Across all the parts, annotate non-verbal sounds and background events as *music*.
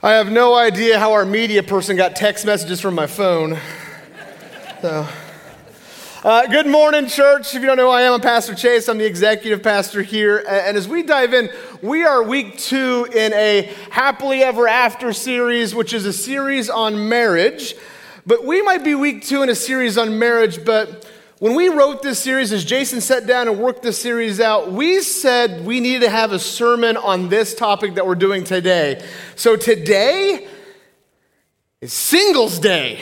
I have no idea how our media person got text messages from my phone. So, uh, good morning, church. If you don't know who I am, I'm Pastor Chase. I'm the executive pastor here. And as we dive in, we are week two in a happily ever after series, which is a series on marriage. But we might be week two in a series on marriage, but when we wrote this series, as Jason sat down and worked this series out, we said we needed to have a sermon on this topic that we're doing today. So today is Singles Day.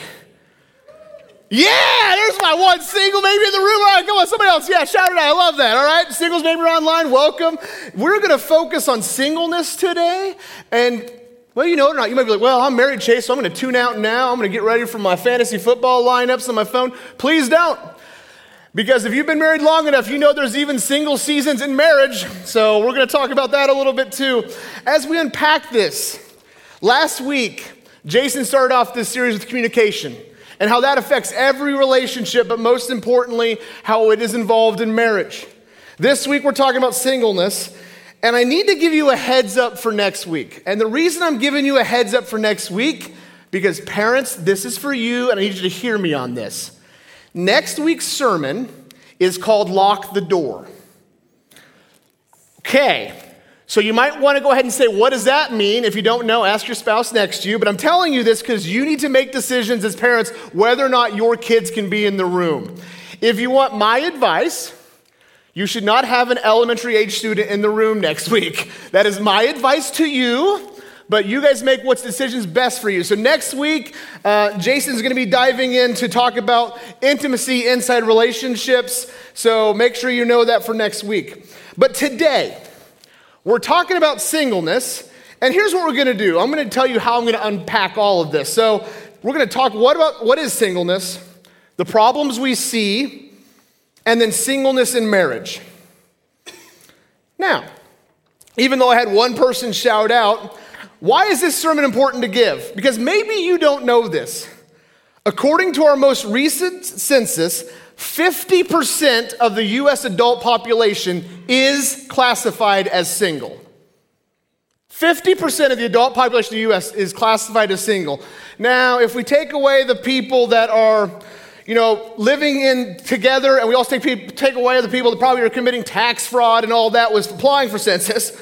Yeah, there's my one single maybe in the room. All right, come on, somebody else. Yeah, shout it out. I love that. All right, singles maybe online, welcome. We're going to focus on singleness today. And, well, you know it or not, you might be like, well, I'm married, Chase, so I'm going to tune out now. I'm going to get ready for my fantasy football lineups on my phone. Please don't. Because if you've been married long enough, you know there's even single seasons in marriage. So we're going to talk about that a little bit too. As we unpack this, last week, Jason started off this series with communication and how that affects every relationship, but most importantly, how it is involved in marriage. This week, we're talking about singleness. And I need to give you a heads up for next week. And the reason I'm giving you a heads up for next week, because parents, this is for you, and I need you to hear me on this. Next week's sermon is called Lock the Door. Okay, so you might want to go ahead and say, what does that mean? If you don't know, ask your spouse next to you. But I'm telling you this because you need to make decisions as parents whether or not your kids can be in the room. If you want my advice, you should not have an elementary age student in the room next *laughs* week. That is my advice to you but you guys make what's decisions best for you. So next week, uh, Jason's going to be diving in to talk about intimacy inside relationships. So make sure you know that for next week. But today, we're talking about singleness. And here's what we're going to do. I'm going to tell you how I'm going to unpack all of this. So we're going to talk what about what is singleness, the problems we see, and then singleness in marriage. Now, even though I had one person shout out, why is this sermon important to give? Because maybe you don't know this. According to our most recent census, 50% of the US adult population is classified as single. 50% of the adult population of the US is classified as single. Now, if we take away the people that are, you know, living in together, and we also take, take away the people that probably are committing tax fraud and all that was applying for census,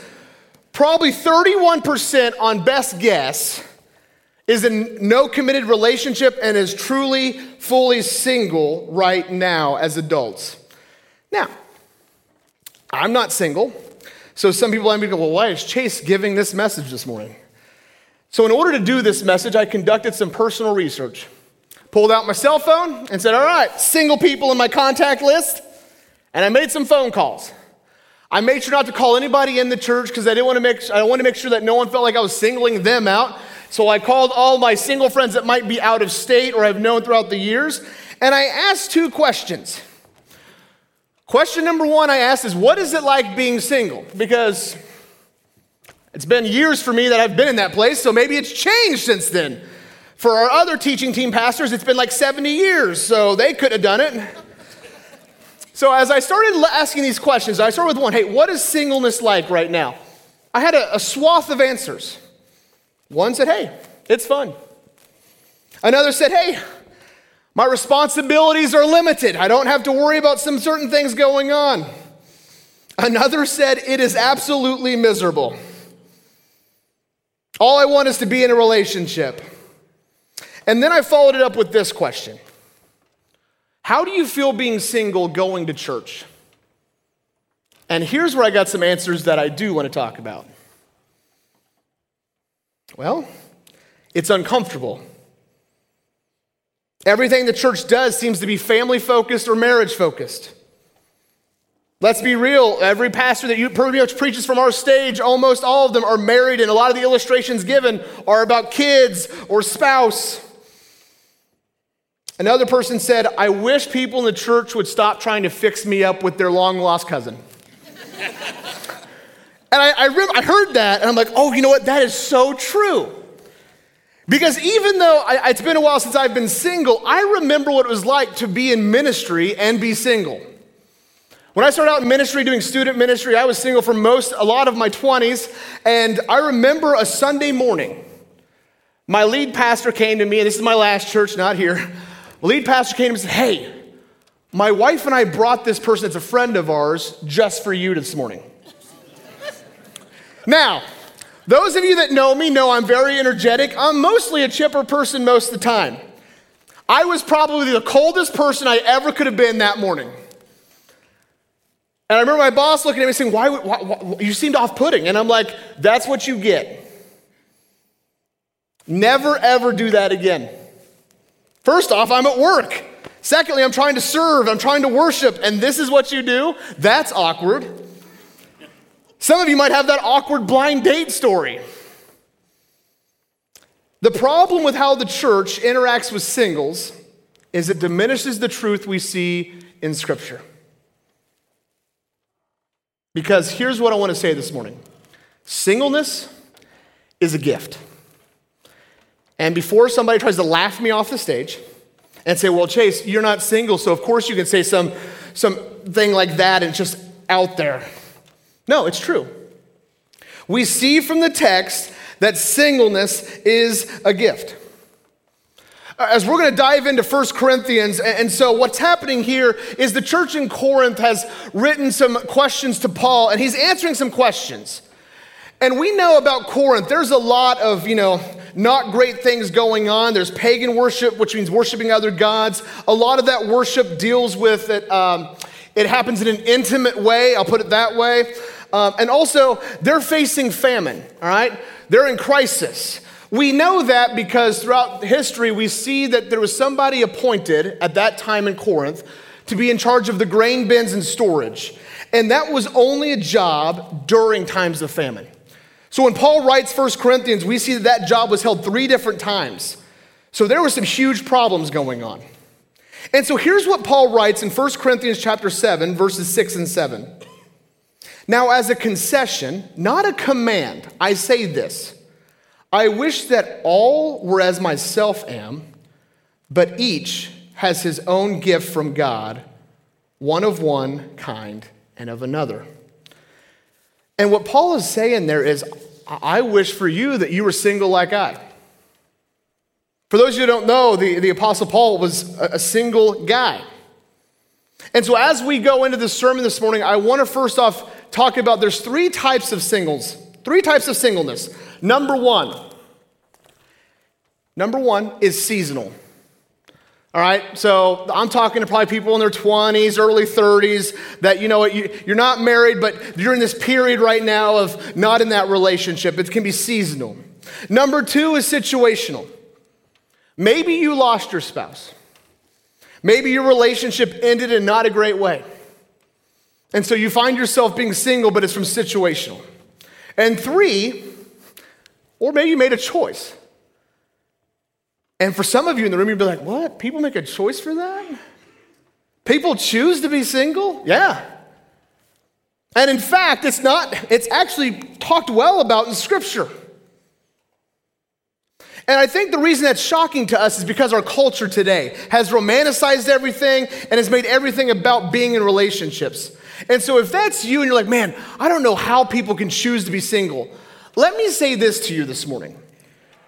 Probably 31% on best guess is in no committed relationship and is truly, fully single right now as adults. Now, I'm not single, so some people might be go, well, why is Chase giving this message this morning? So, in order to do this message, I conducted some personal research. Pulled out my cell phone and said, all right, single people in my contact list, and I made some phone calls. I made sure not to call anybody in the church because I didn't want to make I wanted to make sure that no one felt like I was singling them out. So I called all my single friends that might be out of state or I've known throughout the years, and I asked two questions. Question number one I asked is, What is it like being single? Because it's been years for me that I've been in that place, so maybe it's changed since then. For our other teaching team pastors, it's been like 70 years, so they could have done it. So, as I started asking these questions, I started with one hey, what is singleness like right now? I had a, a swath of answers. One said, hey, it's fun. Another said, hey, my responsibilities are limited. I don't have to worry about some certain things going on. Another said, it is absolutely miserable. All I want is to be in a relationship. And then I followed it up with this question how do you feel being single going to church? And here's where I got some answers that I do want to talk about. Well, it's uncomfortable. Everything the church does seems to be family focused or marriage focused. Let's be real. Every pastor that you pretty much preaches from our stage, almost all of them are married, and a lot of the illustrations given are about kids or spouse. Another person said, I wish people in the church would stop trying to fix me up with their long lost cousin. and I, I, I, heard that, and I'm like, oh, you know what? That is so true. Because even though I, it's been a while since I've been single, I remember what it was like to be in ministry and be single. When I started out in ministry, doing student ministry, I was single for most, a lot of my 20s, and I remember a Sunday morning My lead pastor came to me, and this is my last church, not here. Lead pastor came and said, Hey, my wife and I brought this person that's a friend of ours just for you this morning. now, those of you that know me know I'm very energetic. I'm mostly a chipper person most of the time. I was probably the coldest person I ever could have been that morning. And I remember my boss looking at me saying, why, why, why you seemed off putting. And I'm like, that's what you get. Never ever do that again. First off, I'm at work. Secondly, I'm trying to serve, I'm trying to worship, and this is what you do? That's awkward. Some of you might have that awkward blind date story. The problem with how the church interacts with singles is it diminishes the truth we see in Scripture. Because here's what I want to say this morning singleness is a gift. And before somebody tries to laugh me off the stage and say, well, Chase, you're not single, so of course you can say some, something like that and just out there. No, it's true. We see from the text that singleness is a gift. As we're going to dive into 1 Corinthians, and so what's happening here is the church in Corinth has written some questions to Paul, and he's answering some questions. And we know about Corinth, there's a lot of, you know, not great things going on. There's pagan worship, which means worshiping other gods. A lot of that worship deals with it, um, it happens in an intimate way, I'll put it that way. Um, and also, they're facing famine, all right? They're in crisis. We know that because throughout history, we see that there was somebody appointed at that time in Corinth to be in charge of the grain bins and storage. And that was only a job during times of famine. So when Paul writes 1 Corinthians, we see that that job was held three different times. So there were some huge problems going on. And so here's what Paul writes in 1 Corinthians chapter 7 verses 6 and 7. Now as a concession, not a command, I say this. I wish that all were as myself am, but each has his own gift from God, one of one kind and of another. And what Paul is saying there is, I wish for you that you were single like I. For those of you who don't know, the, the Apostle Paul was a, a single guy. And so as we go into this sermon this morning, I want to first off talk about there's three types of singles, three types of singleness. Number one, number one is seasonal. All right, so I'm talking to probably people in their 20s, early 30s that, you know, you, you're not married, but you're in this period right now of not in that relationship. It can be seasonal. Number two is situational. Maybe you lost your spouse. Maybe your relationship ended in not a great way. And so you find yourself being single, but it's from situational. And three, or maybe you made a choice. And for some of you in the room, you'd be like, what? People make a choice for that? People choose to be single? Yeah. And in fact, it's not, it's actually talked well about in Scripture. And I think the reason that's shocking to us is because our culture today has romanticized everything and has made everything about being in relationships. And so if that's you and you're like, man, I don't know how people can choose to be single, let me say this to you this morning.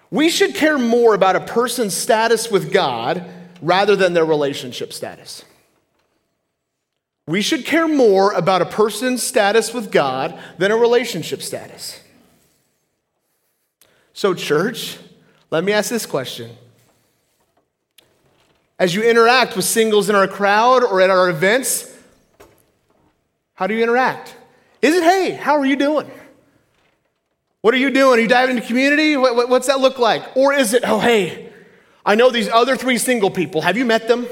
We should care more about a person's status with God rather than their relationship status. We should care more about a person's status with God than a relationship status. So, church, let me ask this question. As you interact with singles in our crowd or at our events, how do you interact? Is it, hey, how are you doing? What are you doing? Are you diving into community? What, what, what's that look like? Or is it, oh, hey, I know these other three single people. Have you met them?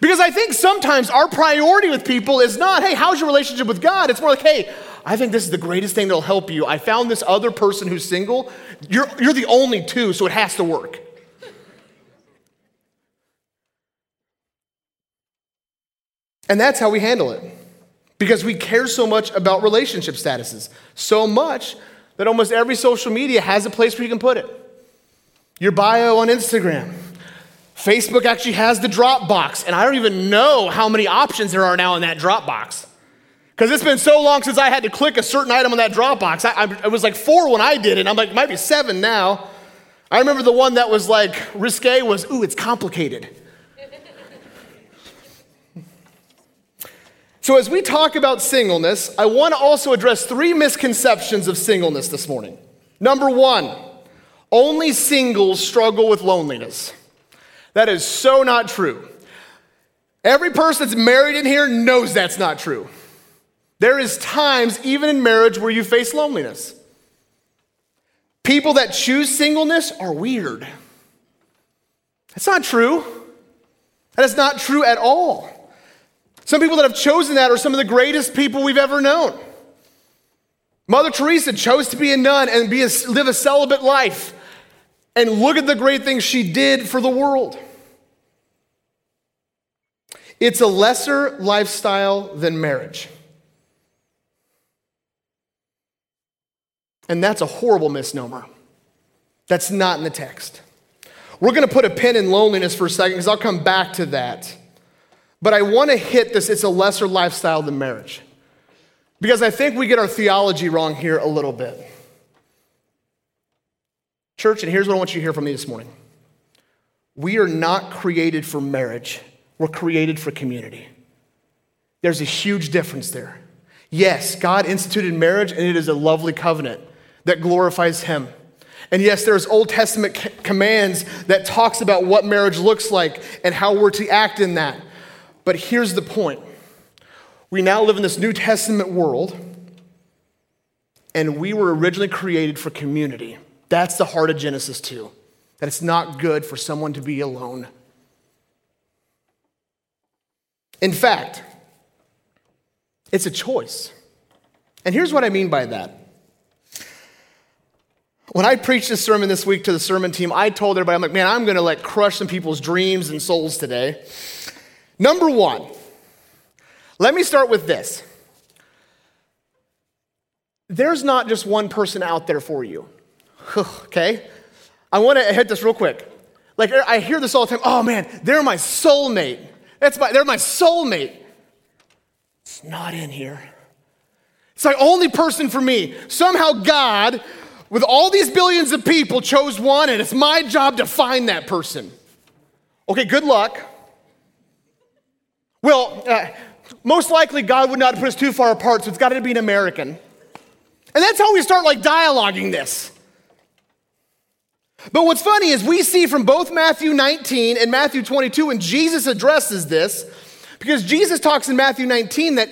Because I think sometimes our priority with people is not, hey, how's your relationship with God? It's more like, hey, I think this is the greatest thing that'll help you. I found this other person who's single. You're, you're the only two, so it has to work. And that's how we handle it. Because we care so much about relationship statuses. So much that almost every social media has a place where you can put it. Your bio on Instagram. Facebook actually has the Dropbox, and I don't even know how many options there are now in that Dropbox. Because it's been so long since I had to click a certain item on that Dropbox. I, I, it was like four when I did it. I'm like, it might be seven now. I remember the one that was like risque was, ooh, it's complicated. So, as we talk about singleness, I want to also address three misconceptions of singleness this morning. Number one, only singles struggle with loneliness. That is so not true. Every person that's married in here knows that's not true. There is times, even in marriage, where you face loneliness. People that choose singleness are weird. That's not true. That is not true at all. Some people that have chosen that are some of the greatest people we've ever known. Mother Teresa chose to be a nun and be a, live a celibate life. And look at the great things she did for the world. It's a lesser lifestyle than marriage. And that's a horrible misnomer. That's not in the text. We're going to put a pin in loneliness for a second because I'll come back to that. But I want to hit this it's a lesser lifestyle than marriage. Because I think we get our theology wrong here a little bit. Church, and here's what I want you to hear from me this morning. We are not created for marriage, we're created for community. There's a huge difference there. Yes, God instituted marriage, and it is a lovely covenant that glorifies him. And yes, there's Old Testament commands that talks about what marriage looks like and how we're to act in that. But here's the point. We now live in this New Testament world, and we were originally created for community. That's the heart of Genesis 2. That it's not good for someone to be alone. In fact, it's a choice. And here's what I mean by that. When I preached this sermon this week to the sermon team, I told everybody, I'm like, man, I'm gonna like crush some people's dreams and souls today. Number one, let me start with this. There's not just one person out there for you, *sighs* okay? I wanna hit this real quick. Like, I hear this all the time oh man, they're my soulmate. That's my, they're my soulmate. It's not in here. It's the only person for me. Somehow God with all these billions of people, chose one, and it's my job to find that person. Okay, good luck. Well, uh, most likely God would not put us too far apart, so it's got to be an American. And that's how we start like dialoguing this. But what's funny is we see from both Matthew 19 and Matthew 22 when Jesus addresses this, because Jesus talks in Matthew 19 that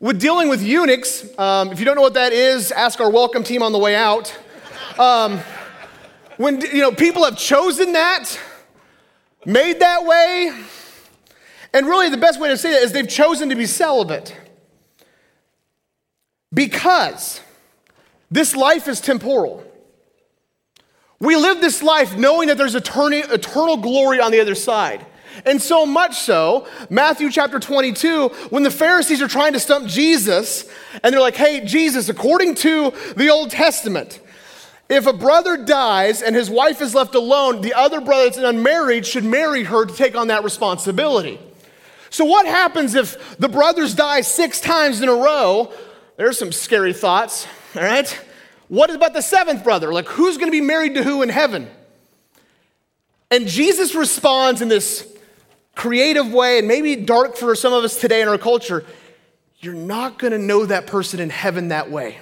with dealing with eunuchs, um, if you don't know what that is, ask our welcome team on the way out. Um, when you know people have chosen that, made that way, and really the best way to say that is they've chosen to be celibate. Because this life is temporal. We live this life knowing that there's eternal, eternal glory on the other side. And so much so, Matthew chapter 22, when the Pharisees are trying to stump Jesus, and they're like, hey, Jesus, according to the Old Testament, if a brother dies and his wife is left alone, the other brother that's unmarried should marry her to take on that responsibility. So, what happens if the brothers die six times in a row? There's some scary thoughts, all right? What about the seventh brother? Like, who's gonna be married to who in heaven? And Jesus responds in this creative way, and maybe dark for some of us today in our culture. You're not gonna know that person in heaven that way.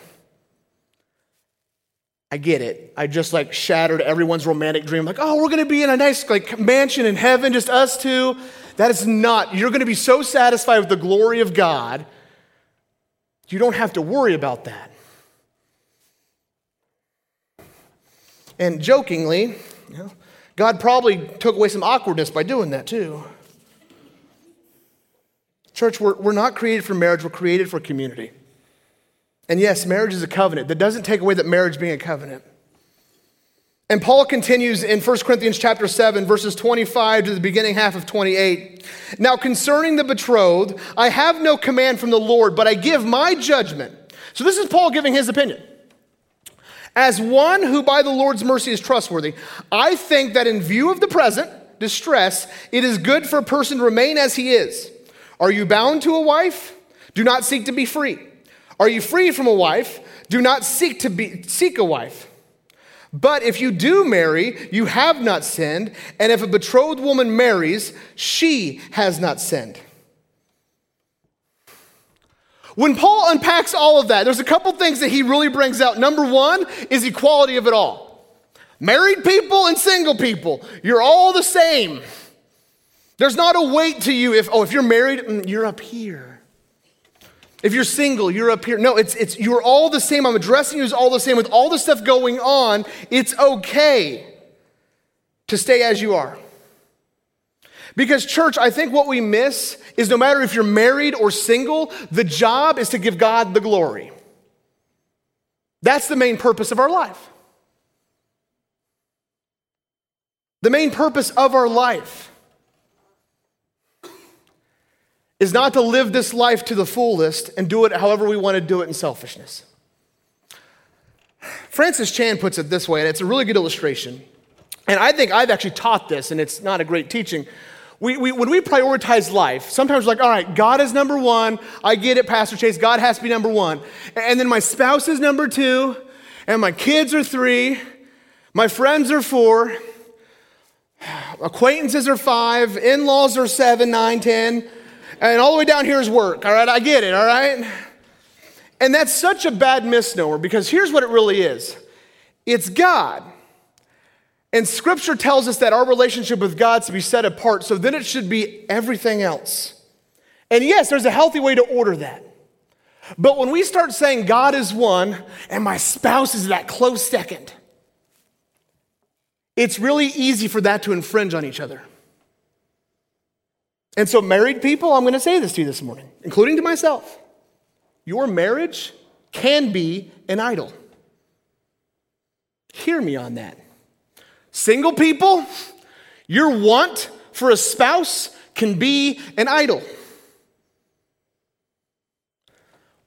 I get it. I just like shattered everyone's romantic dream. Like, oh, we're to be in a nice like mansion in heaven, just us two. That is not. You're going to be so satisfied with the glory of God. You don't have to worry about that. And jokingly, you know, God probably took away some awkwardness by doing that too. Church, we're, we're not created for marriage, we're created for community. And yes, marriage is a covenant. That doesn't take away that marriage being a covenant. And Paul continues in 1 Corinthians chapter 7 verses 25 to the beginning half of 28. Now concerning the betrothed, I have no command from the Lord, but I give my judgment. So this is Paul giving his opinion. As one who by the Lord's mercy is trustworthy, I think that in view of the present distress, it is good for a person to remain as he is. Are you bound to a wife? Do not seek to be free. Are you free from a wife? Do not seek to be, seek a wife. But if you do marry, you have not sinned, and if a betrothed woman marries, she has not sinned. When Paul unpacks all of that, there's a couple things that he really brings out. Number one is equality of it all. Married people and single people, you're all the same. There's not a weight to you if, oh, if you're married, mm, you're up here. If you're single, you're up here. No, it's, it's you're all the same. I'm addressing you as all the same. With all the stuff going on, it's okay to stay as you are. Because, church, I think what we miss is no matter if you're married or single, the job is to give God the glory. That's the main purpose of our life. The main purpose of our life is not to live this life to the fullest and do it however we want to do it in selfishness. Francis Chan puts it this way, and it's a really good illustration. And I think I've actually taught this, and it's not a great teaching. We, we, when we prioritize life, sometimes we're like, all right, God is number one. I get it, Pastor Chase. God has to be number one. And then my spouse is number two, and my kids are three, my friends are four, *sighs* acquaintances are five, in laws are seven, nine, ten. And all the way down here is work, all right? I get it, all right? And that's such a bad misnomer because here's what it really is it's God. And scripture tells us that our relationship with God is to be set apart, so then it should be everything else. And yes, there's a healthy way to order that. But when we start saying God is one and my spouse is that close second, it's really easy for that to infringe on each other. And so, married people, I'm going to say this to you this morning, including to myself. Your marriage can be an idol. Hear me on that. Single people, your want for a spouse can be an idol.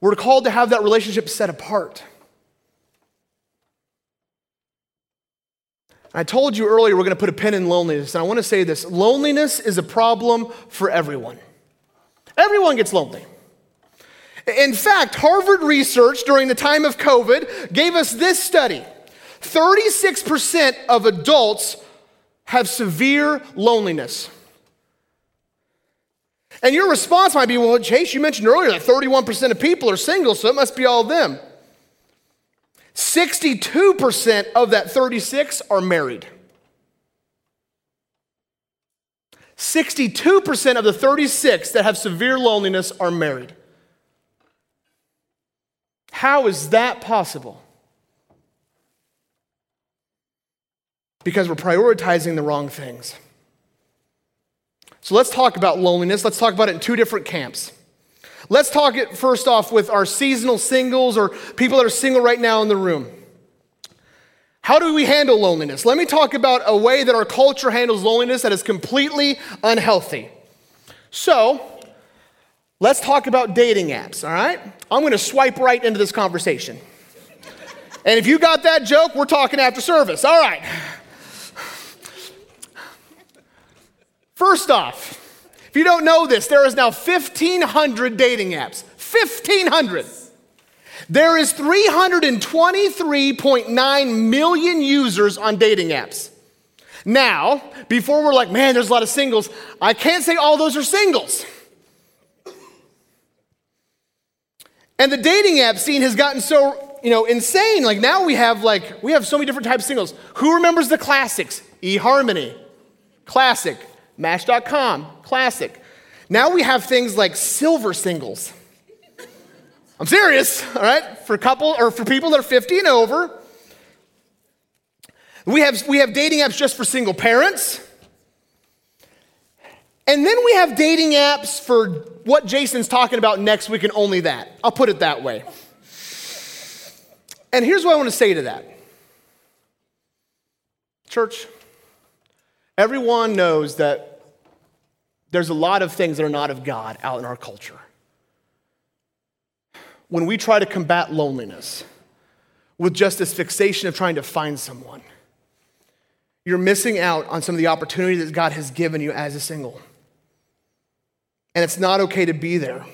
We're called to have that relationship set apart. I told you earlier we're going to put a pin in loneliness, and I want to say this loneliness is a problem for everyone. Everyone gets lonely. In fact, Harvard research during the time of COVID gave us this study 36% of adults have severe loneliness. And your response might be, well, Chase, you mentioned earlier that 31% of people are single, so it must be all them. 62% of that 36 are married. 62% of the 36 that have severe loneliness are married. How is that possible? Because we're prioritizing the wrong things. So let's talk about loneliness. Let's talk about it in two different camps. Let's talk it first off with our seasonal singles or people that are single right now in the room. How do we handle loneliness? Let me talk about a way that our culture handles loneliness that is completely unhealthy. So, let's talk about dating apps, all right? I'm going to swipe right into this conversation. And if you got that joke, we're talking after service. All right. First off, if you don't know this, there is now 1,500 dating apps. 1,500. There is 323.9 million users on dating apps. Now, before we're like, man, there's a lot of singles, I can't say all those are singles. And the dating app scene has gotten so, you know, insane. Like now we have like we have so many different types of singles. Who remembers the classics? eHarmony, classic. Match.com, classic. Now we have things like silver singles. I'm serious, all right? For couple or for people that are 50 and over. We have, we have dating apps just for single parents. And then we have dating apps for what Jason's talking about next week and only that. I'll put it that way. And here's what I want to say to that Church, Everyone knows that there's a lot of things that are not of God out in our culture. When we try to combat loneliness with just this fixation of trying to find someone, you're missing out on some of the opportunity that God has given you as a single. And it's not okay to be there.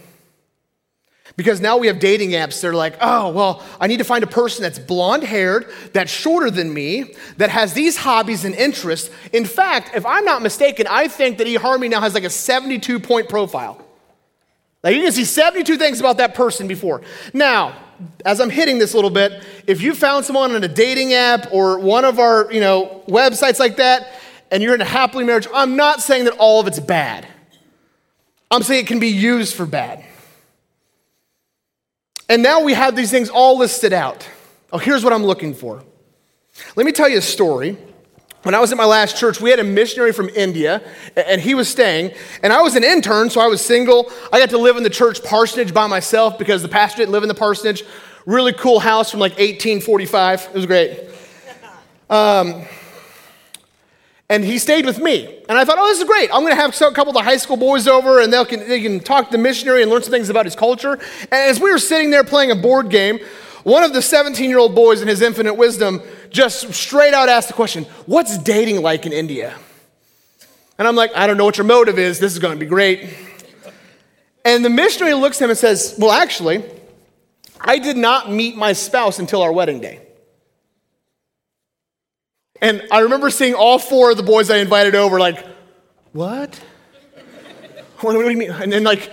Because now we have dating apps that are like, oh, well, I need to find a person that's blonde haired, that's shorter than me, that has these hobbies and interests. In fact, if I'm not mistaken, I think that eHarmony now has like a 72 point profile. Like you can see 72 things about that person before. Now, as I'm hitting this a little bit, if you found someone on a dating app or one of our, you know, websites like that, and you're in a happily marriage, I'm not saying that all of it's bad. I'm saying it can be used for bad. And now we have these things all listed out. Oh, here's what I'm looking for. Let me tell you a story. When I was at my last church, we had a missionary from India, and he was staying. And I was an intern, so I was single. I got to live in the church parsonage by myself because the pastor didn't live in the parsonage. Really cool house from like 1845. It was great. Um, and he stayed with me. And I thought, oh, this is great. I'm going to have a couple of the high school boys over, and they can, they can talk to the missionary and learn some things about his culture. And as we were sitting there playing a board game, one of the 17 year old boys, in his infinite wisdom, just straight out asked the question, What's dating like in India? And I'm like, I don't know what your motive is. This is going to be great. And the missionary looks at him and says, Well, actually, I did not meet my spouse until our wedding day. And I remember seeing all four of the boys I invited over, like, what? What, do you mean? And then, like,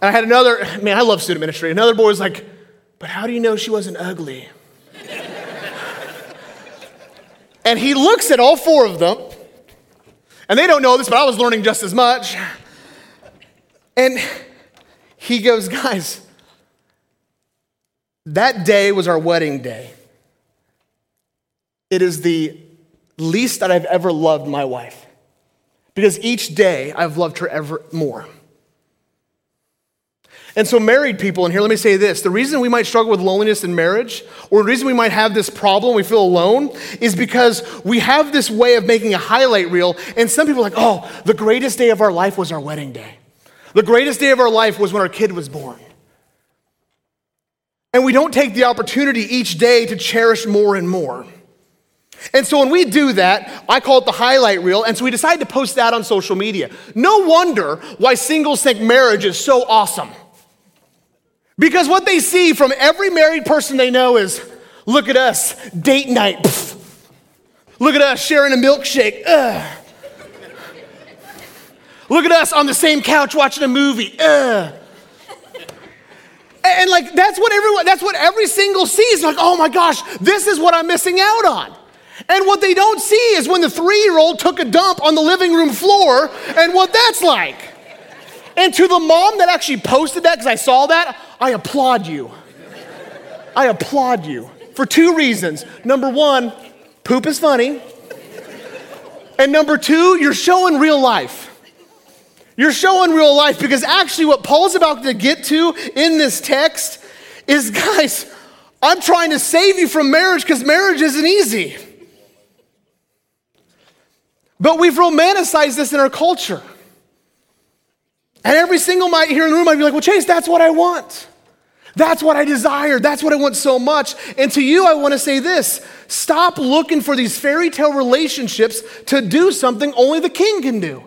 I had another, man, I love student ministry. Another boy was like, but how do you know she wasn't ugly? and he looks at all four of them, and they don't know this, but I was learning just as much. And he goes, guys, that day was our wedding day. It is the least that I've ever loved my wife. Because each day I've loved her ever more. And so, married people, and here let me say this the reason we might struggle with loneliness in marriage, or the reason we might have this problem, we feel alone, is because we have this way of making a highlight reel. And some people are like, oh, the greatest day of our life was our wedding day. The greatest day of our life was when our kid was born. And we don't take the opportunity each day to cherish more and more. And so when we do that, I call it the highlight reel. And so we decide to post that on social media. No wonder why singles think marriage is so awesome. Because what they see from every married person they know is look at us, date night. Look at us sharing a milkshake. Ugh. Look at us on the same couch watching a movie. Ugh. And like that's what everyone that's what every single sees. Like, oh my gosh, this is what I'm missing out on. And what they don't see is when the three year old took a dump on the living room floor and what that's like. And to the mom that actually posted that, because I saw that, I applaud you. I applaud you for two reasons. Number one, poop is funny. And number two, you're showing real life. You're showing real life because actually, what Paul's about to get to in this text is *laughs* guys, I'm trying to save you from marriage because marriage isn't easy. But we've romanticized this in our culture. And every single might here in the room might be like, well, Chase, that's what I want. That's what I desire. That's what I want so much. And to you, I want to say this stop looking for these fairy tale relationships to do something only the king can do.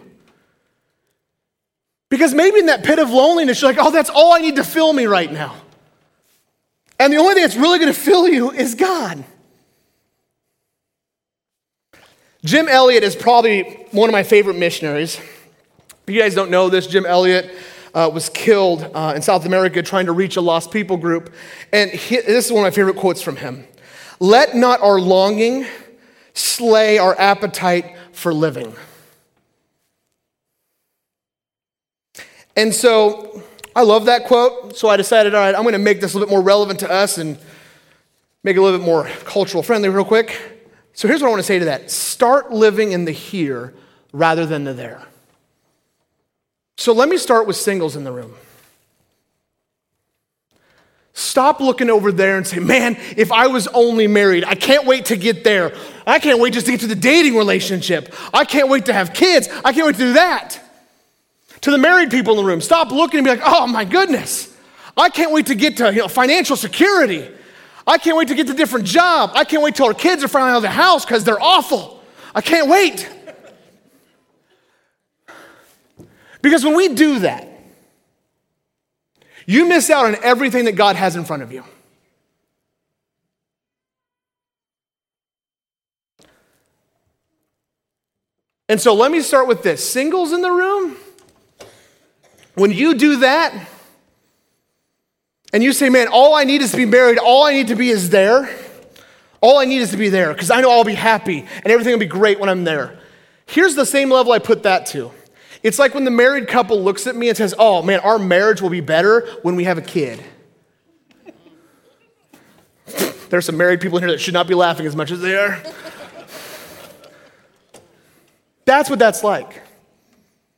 Because maybe in that pit of loneliness, you're like, oh, that's all I need to fill me right now. And the only thing that's really going to fill you is God. Jim Elliot is probably one of my favorite missionaries. If you guys don't know this, Jim Elliot uh, was killed uh, in South America trying to reach a lost people group. And he, this is one of my favorite quotes from him Let not our longing slay our appetite for living. And so I love that quote. So I decided, all right, I'm going to make this a little bit more relevant to us and make it a little bit more cultural friendly, real quick. So here's what I want to say to that start living in the here rather than the there. So let me start with singles in the room. Stop looking over there and say, man, if I was only married, I can't wait to get there. I can't wait just to get to the dating relationship. I can't wait to have kids. I can't wait to do that. To the married people in the room, stop looking and be like, oh my goodness, I can't wait to get to you know, financial security. I can't wait to get the different job. I can't wait till our kids are finally out of the house because they're awful. I can't wait. Because when we do that, you miss out on everything that God has in front of you. And so let me start with this singles in the room, when you do that, and you say, man, all I need is to be married, all I need to be is there, all I need is to be there, because I know I'll be happy and everything will be great when I'm there. Here's the same level I put that to. It's like when the married couple looks at me and says, oh man, our marriage will be better when we have a kid. *laughs* There's some married people in here that should not be laughing as much as they are. That's what that's like.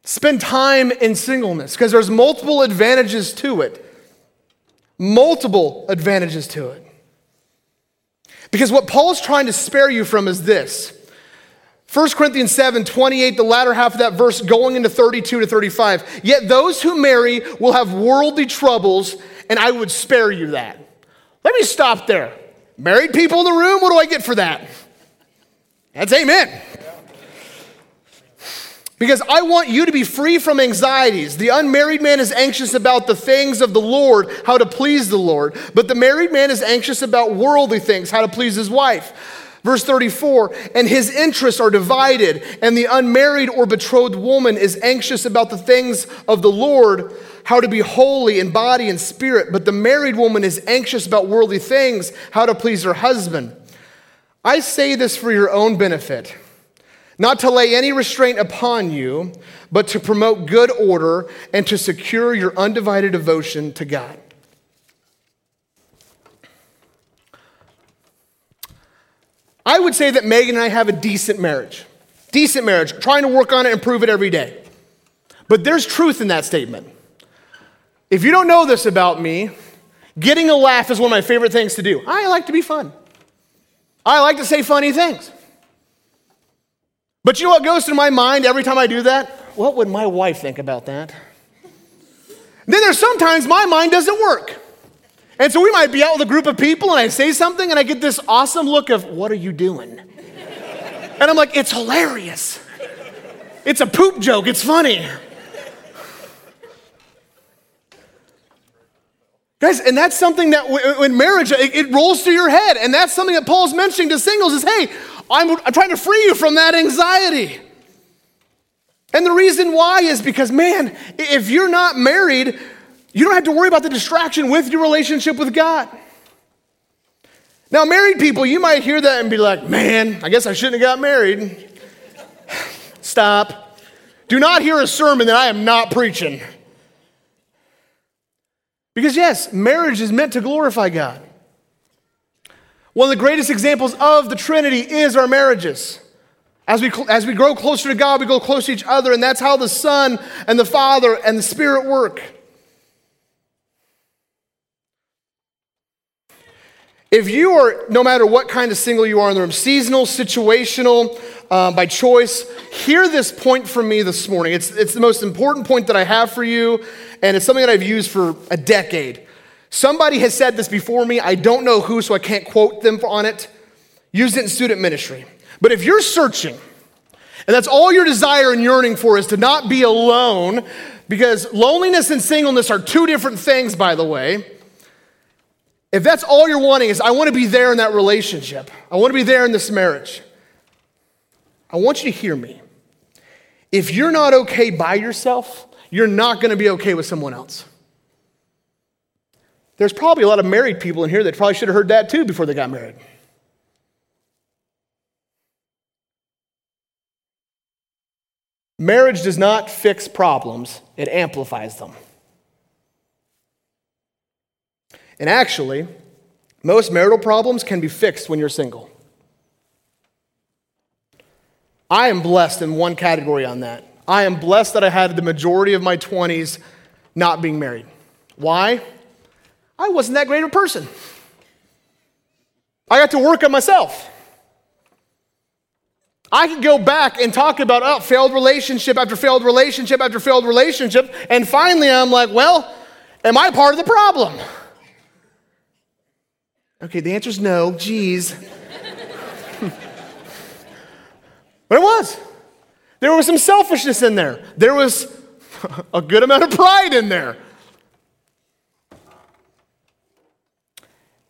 Spend time in singleness because there's multiple advantages to it. Multiple advantages to it. Because what Paul's trying to spare you from is this 1 Corinthians 7 28, the latter half of that verse, going into 32 to 35. Yet those who marry will have worldly troubles, and I would spare you that. Let me stop there. Married people in the room, what do I get for that? That's amen. Because I want you to be free from anxieties. The unmarried man is anxious about the things of the Lord, how to please the Lord. But the married man is anxious about worldly things, how to please his wife. Verse 34, and his interests are divided, and the unmarried or betrothed woman is anxious about the things of the Lord, how to be holy in body and spirit. But the married woman is anxious about worldly things, how to please her husband. I say this for your own benefit not to lay any restraint upon you, but to promote good order and to secure your undivided devotion to God. I would say that Megan and I have a decent marriage. Decent marriage, trying to work on it, and improve it every day. But there's truth in that statement. If you don't know this about me, getting a laugh is one of my favorite things to do. I like to be fun. I like to say funny things. But you know what goes through my mind every time I do that? What would my wife think about that? Then there's sometimes my mind doesn't work. And so we might be out with a group of people and I say something and I get this awesome look of, What are you doing? And I'm like, It's hilarious. It's a poop joke. It's funny. Guys, and that's something that in marriage, it, rolls through your head. And that's something that Paul's mentioning to singles is hey, I'm, I'm trying to free you from that anxiety. And the reason why is because, man, if you're not married, you don't have to worry about the distraction with your relationship with God. Now, married people, you might hear that and be like, man, I guess I shouldn't have got married. *sighs* Stop. Do not hear a sermon that I am not preaching. Because, yes, marriage is meant to glorify God. One of the greatest examples of the Trinity is our marriages. As we, as we grow closer to God, we go closer to each other, and that's how the Son and the Father and the Spirit work. If you are, no matter what kind of single you are in the room, seasonal, situational, uh, by choice, hear this point from me this morning. It's, it's the most important point that I have for you, and it's something that I've used for a decade. Somebody has said this before me. I don't know who, so I can't quote them on it. Used it in student ministry. But if you're searching, and that's all your desire and yearning for is to not be alone, because loneliness and singleness are two different things, by the way. If that's all you're wanting is, I want to be there in that relationship, I want to be there in this marriage, I want you to hear me. If you're not okay by yourself, you're not going to be okay with someone else. There's probably a lot of married people in here that probably should have heard that too before they got married. Marriage does not fix problems, it amplifies them. And actually, most marital problems can be fixed when you're single. I am blessed in one category on that. I am blessed that I had the majority of my 20s not being married. Why? I wasn't that great of a person. I got to work on myself. I could go back and talk about oh, failed relationship after failed relationship after failed relationship, and finally I'm like, well, am I part of the problem? Okay, the answer is no. Geez. *laughs* but it was. There was some selfishness in there. There was *laughs* a good amount of pride in there.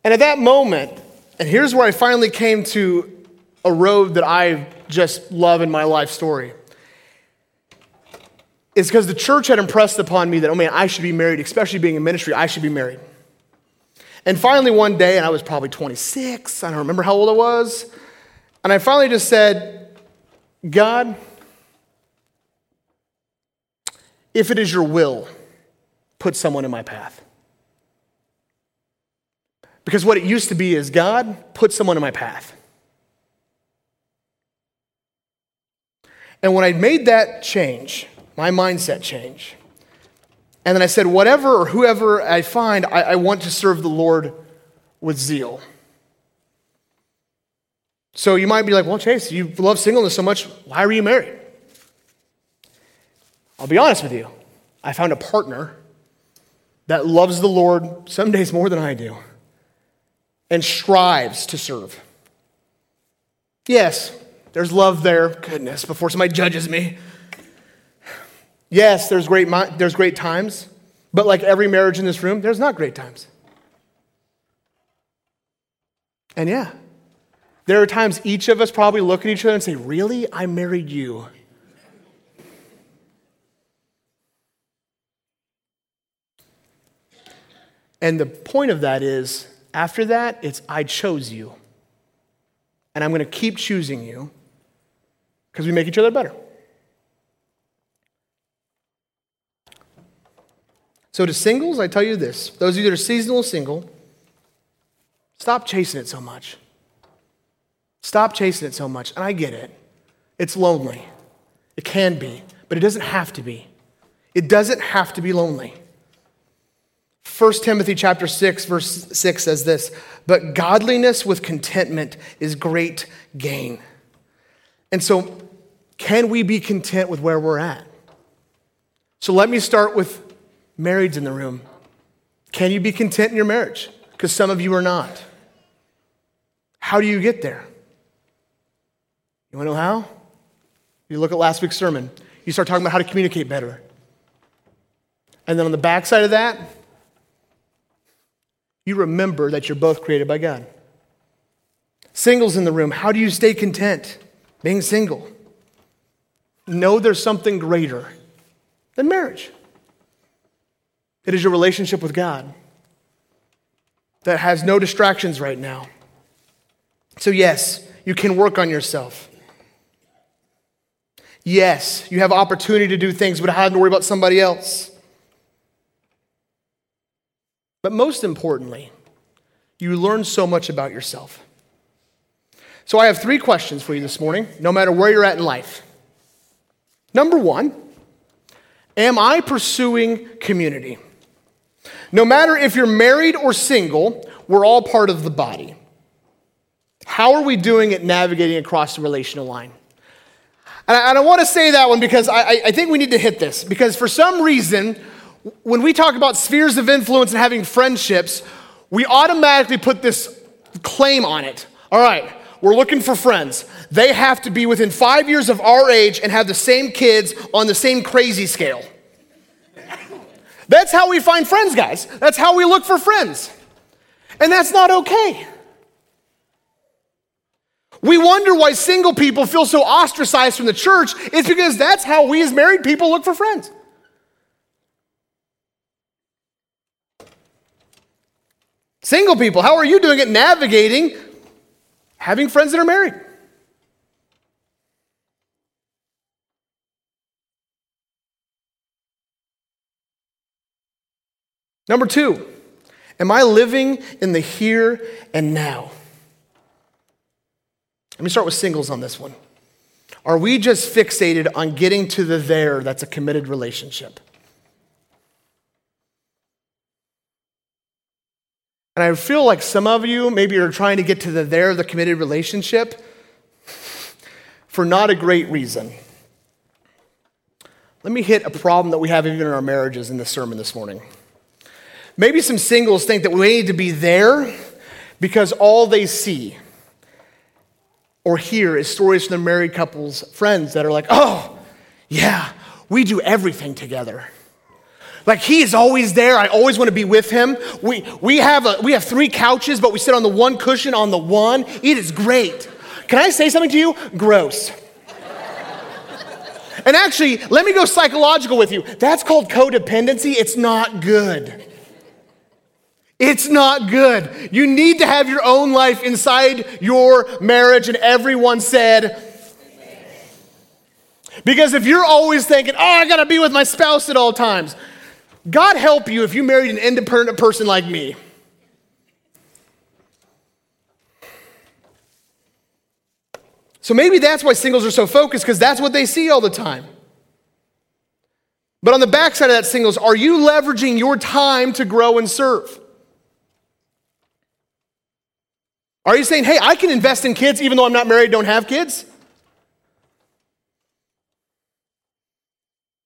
And at that moment, and here's where I finally came to a road that I just love in my life story. It's because the church had impressed upon me that, oh man, I should be married, especially being in ministry, I should be married. And finally, one day, and I was probably 26, I don't remember how old I was, and I finally just said, God, if it is your will, put someone in my path. Because what it used to be is God, put someone in my path. And when I made that change, my mindset change, and then I said, whatever or whoever I find, I, I want to serve the Lord with zeal. So you might be like, well, Chase, you love singleness so much. Why are you married? I'll be honest with you. I found a partner that loves the Lord some days more than I do and strives to serve. Yes, there's love there. Goodness, before somebody judges me. Yes, there's great, there's great times, but like every marriage in this room, there's not great times. And yeah, there are times each of us probably look at each other and say, Really? I married you. And the point of that is, after that, it's I chose you. And I'm going to keep choosing you because we make each other better. So, to singles, I tell you this those of you that are seasonal single, stop chasing it so much. Stop chasing it so much. And I get it. It's lonely. It can be, but it doesn't have to be. It doesn't have to be lonely. 1 Timothy chapter 6 verse 6 says this, but godliness with contentment is great gain. And so can we be content with where we're at? So let me start with marrieds in the room. Can you be content in your marriage? Because some of you are not. How do you get there? You want to know how? You look at last week's sermon. You start talking about how to communicate better. And then on the backside of that, you remember that you're both created by God. Singles in the room, how do you stay content being single? Know there's something greater than marriage. It is your relationship with God that has no distractions right now. So, yes, you can work on yourself. Yes, you have opportunity to do things without having to worry about somebody else. But most importantly, you learn so much about yourself. So I have three questions for you this morning, no matter where you're at in life. Number one, am I pursuing community? No matter if you're married or single, we're all part of the body. How are we doing at navigating across the relational line? And I, and I want to say that one because I, I think we need to hit this. Because for some reason, when we talk about spheres of influence and having friendships, we automatically put this claim on it. All right, we're looking for friends. They have to be within five years of our age and have the same kids on the same crazy scale. That's how we find friends, guys. That's how we look for friends. And that's not okay. We wonder why single people feel so ostracized from the church. It's because that's how we as married people look for friends. Single people, how are you doing at navigating having friends that are married? Number two, am I living in the here and now? Let me start with singles on this one. Are we just fixated on getting to the there that's a committed relationship? And I feel like some of you maybe are trying to get to the there, the committed relationship, for not a great reason. Let me hit a problem that we have even in our marriages in this sermon this morning. Maybe some singles think that we need to be there because all they see or hear is stories from their married couples' friends that are like, oh, yeah, we do everything together. Like he is always there. I always want to be with him. We, we, have a, we have three couches, but we sit on the one cushion on the one. It is great. Can I say something to you? Gross. *laughs* and actually, let me go psychological with you. That's called codependency. It's not good. It's not good. You need to have your own life inside your marriage, and everyone said, because if you're always thinking, oh, I gotta be with my spouse at all times, God help you if you married an independent person like me. So maybe that's why singles are so focused, because that's what they see all the time. But on the backside of that, singles, are you leveraging your time to grow and serve? Are you saying, hey, I can invest in kids even though I'm not married, don't have kids?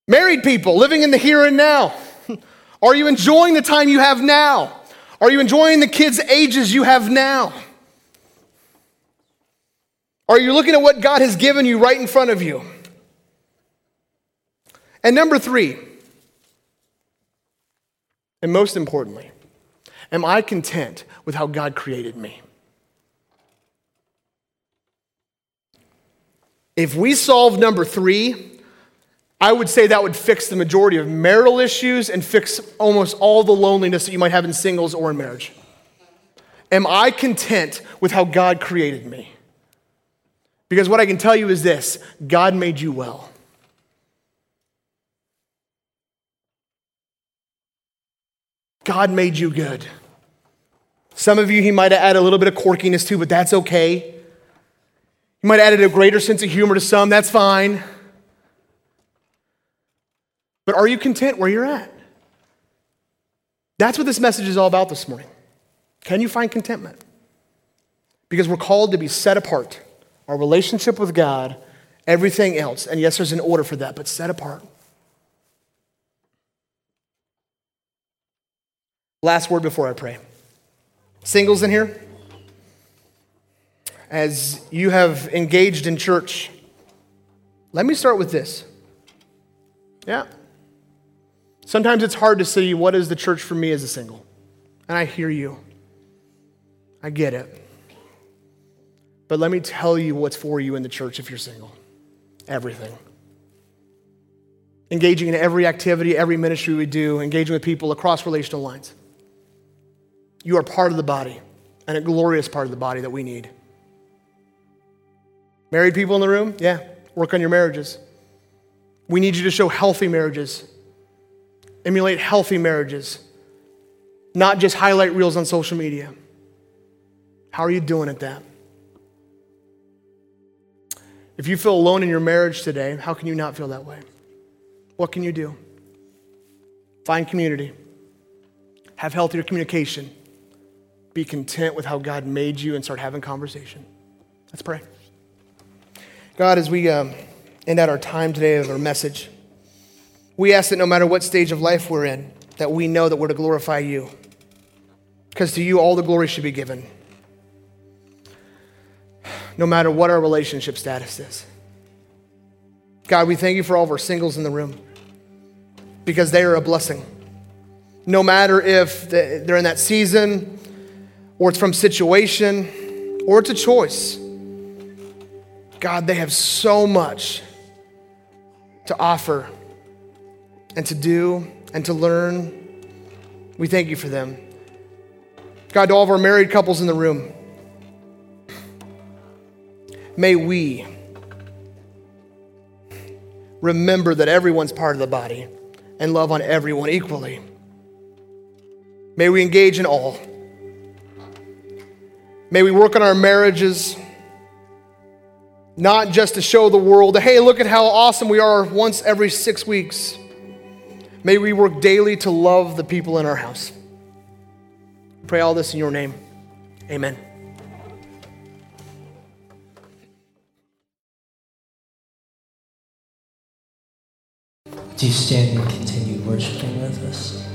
Married people living in the here and now. *laughs* Are you enjoying the time you have now? Are you enjoying the kids' ages you have now? Are you looking at what God has given you right in front of you? And number three, and most importantly, am I content with how God created me? If we solve number three, I would say that would fix the majority of marital issues and fix almost all the loneliness that you might have in singles or in marriage. Am I content with how God created me? Because what I can tell you is this God made you well. God made you good. Some of you, he might have added a little bit of quirkiness to, but that's okay. He might have added a greater sense of humor to some, that's fine. But are you content where you're at? That's what this message is all about this morning. Can you find contentment? Because we're called to be set apart. Our relationship with God, everything else. And yes, there's an order for that, but set apart. Last word before I pray. Singles in here? As you have engaged in church, let me start with this. Yeah. Sometimes it's hard to see what is the church for me as a single. And I hear you. I get it. But let me tell you what's for you in the church if you're single everything. Engaging in every activity, every ministry we do, engaging with people across relational lines. You are part of the body, and a glorious part of the body that we need. Married people in the room? Yeah, work on your marriages. We need you to show healthy marriages emulate healthy marriages, not just highlight reels on social media. How are you doing at that? If you feel alone in your marriage today, how can you not feel that way? What can you do? Find community, have healthier communication, be content with how God made you, and start having conversation. Let's pray. God, as we um, end out our time today of our message, we ask that no matter what stage of life we're in, that we know that we're to glorify you. Because to you, all the glory should be given. No matter what our relationship status is. God, we thank you for all of our singles in the room because they are a blessing. No matter if they're in that season or it's from situation or it's a choice. God, they have so much to offer and to do and to learn. We thank you for them. God, to all of our married couples in the room, may we remember that everyone's part of the body and love on everyone equally. May we engage in all. May we work on our marriages, not just to show the world, hey, look at how awesome we are once every six weeks May we work daily to love the people in our house. Pray all this in your name. Amen. Do you stand and continue worshiping with us?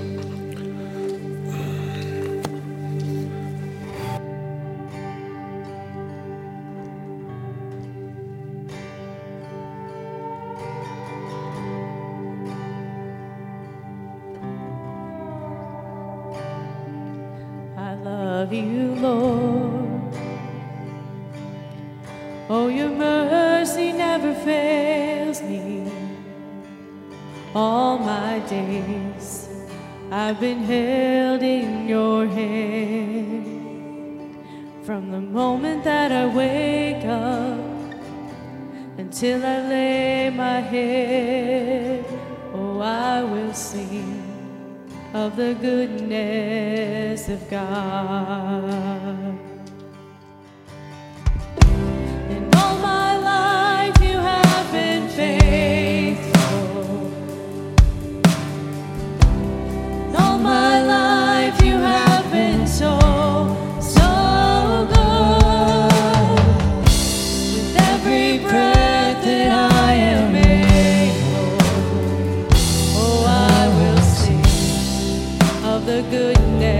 Goodness.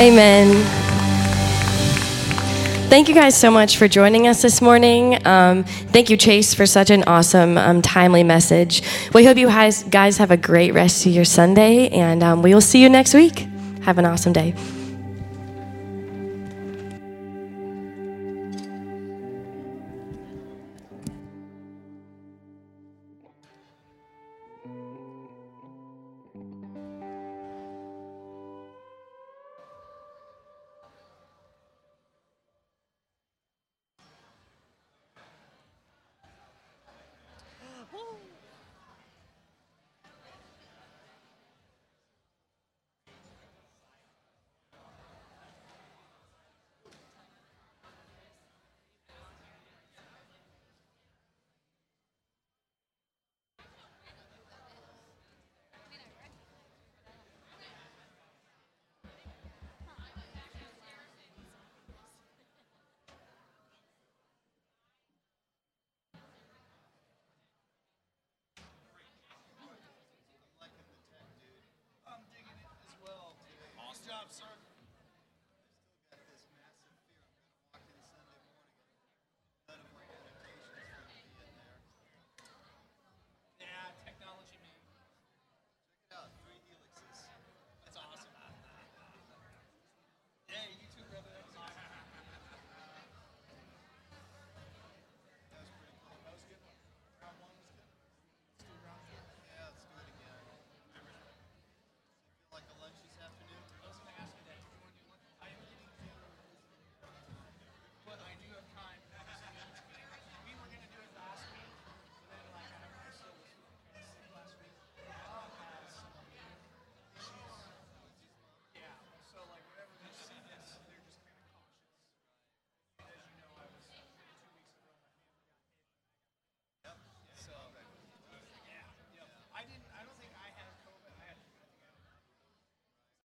Amen. Thank you guys so much for joining us this morning. Um, thank you, Chase, for such an awesome, um, timely message. We hope you guys have a great rest of your Sunday, and um, we will see you next week. Have an awesome day.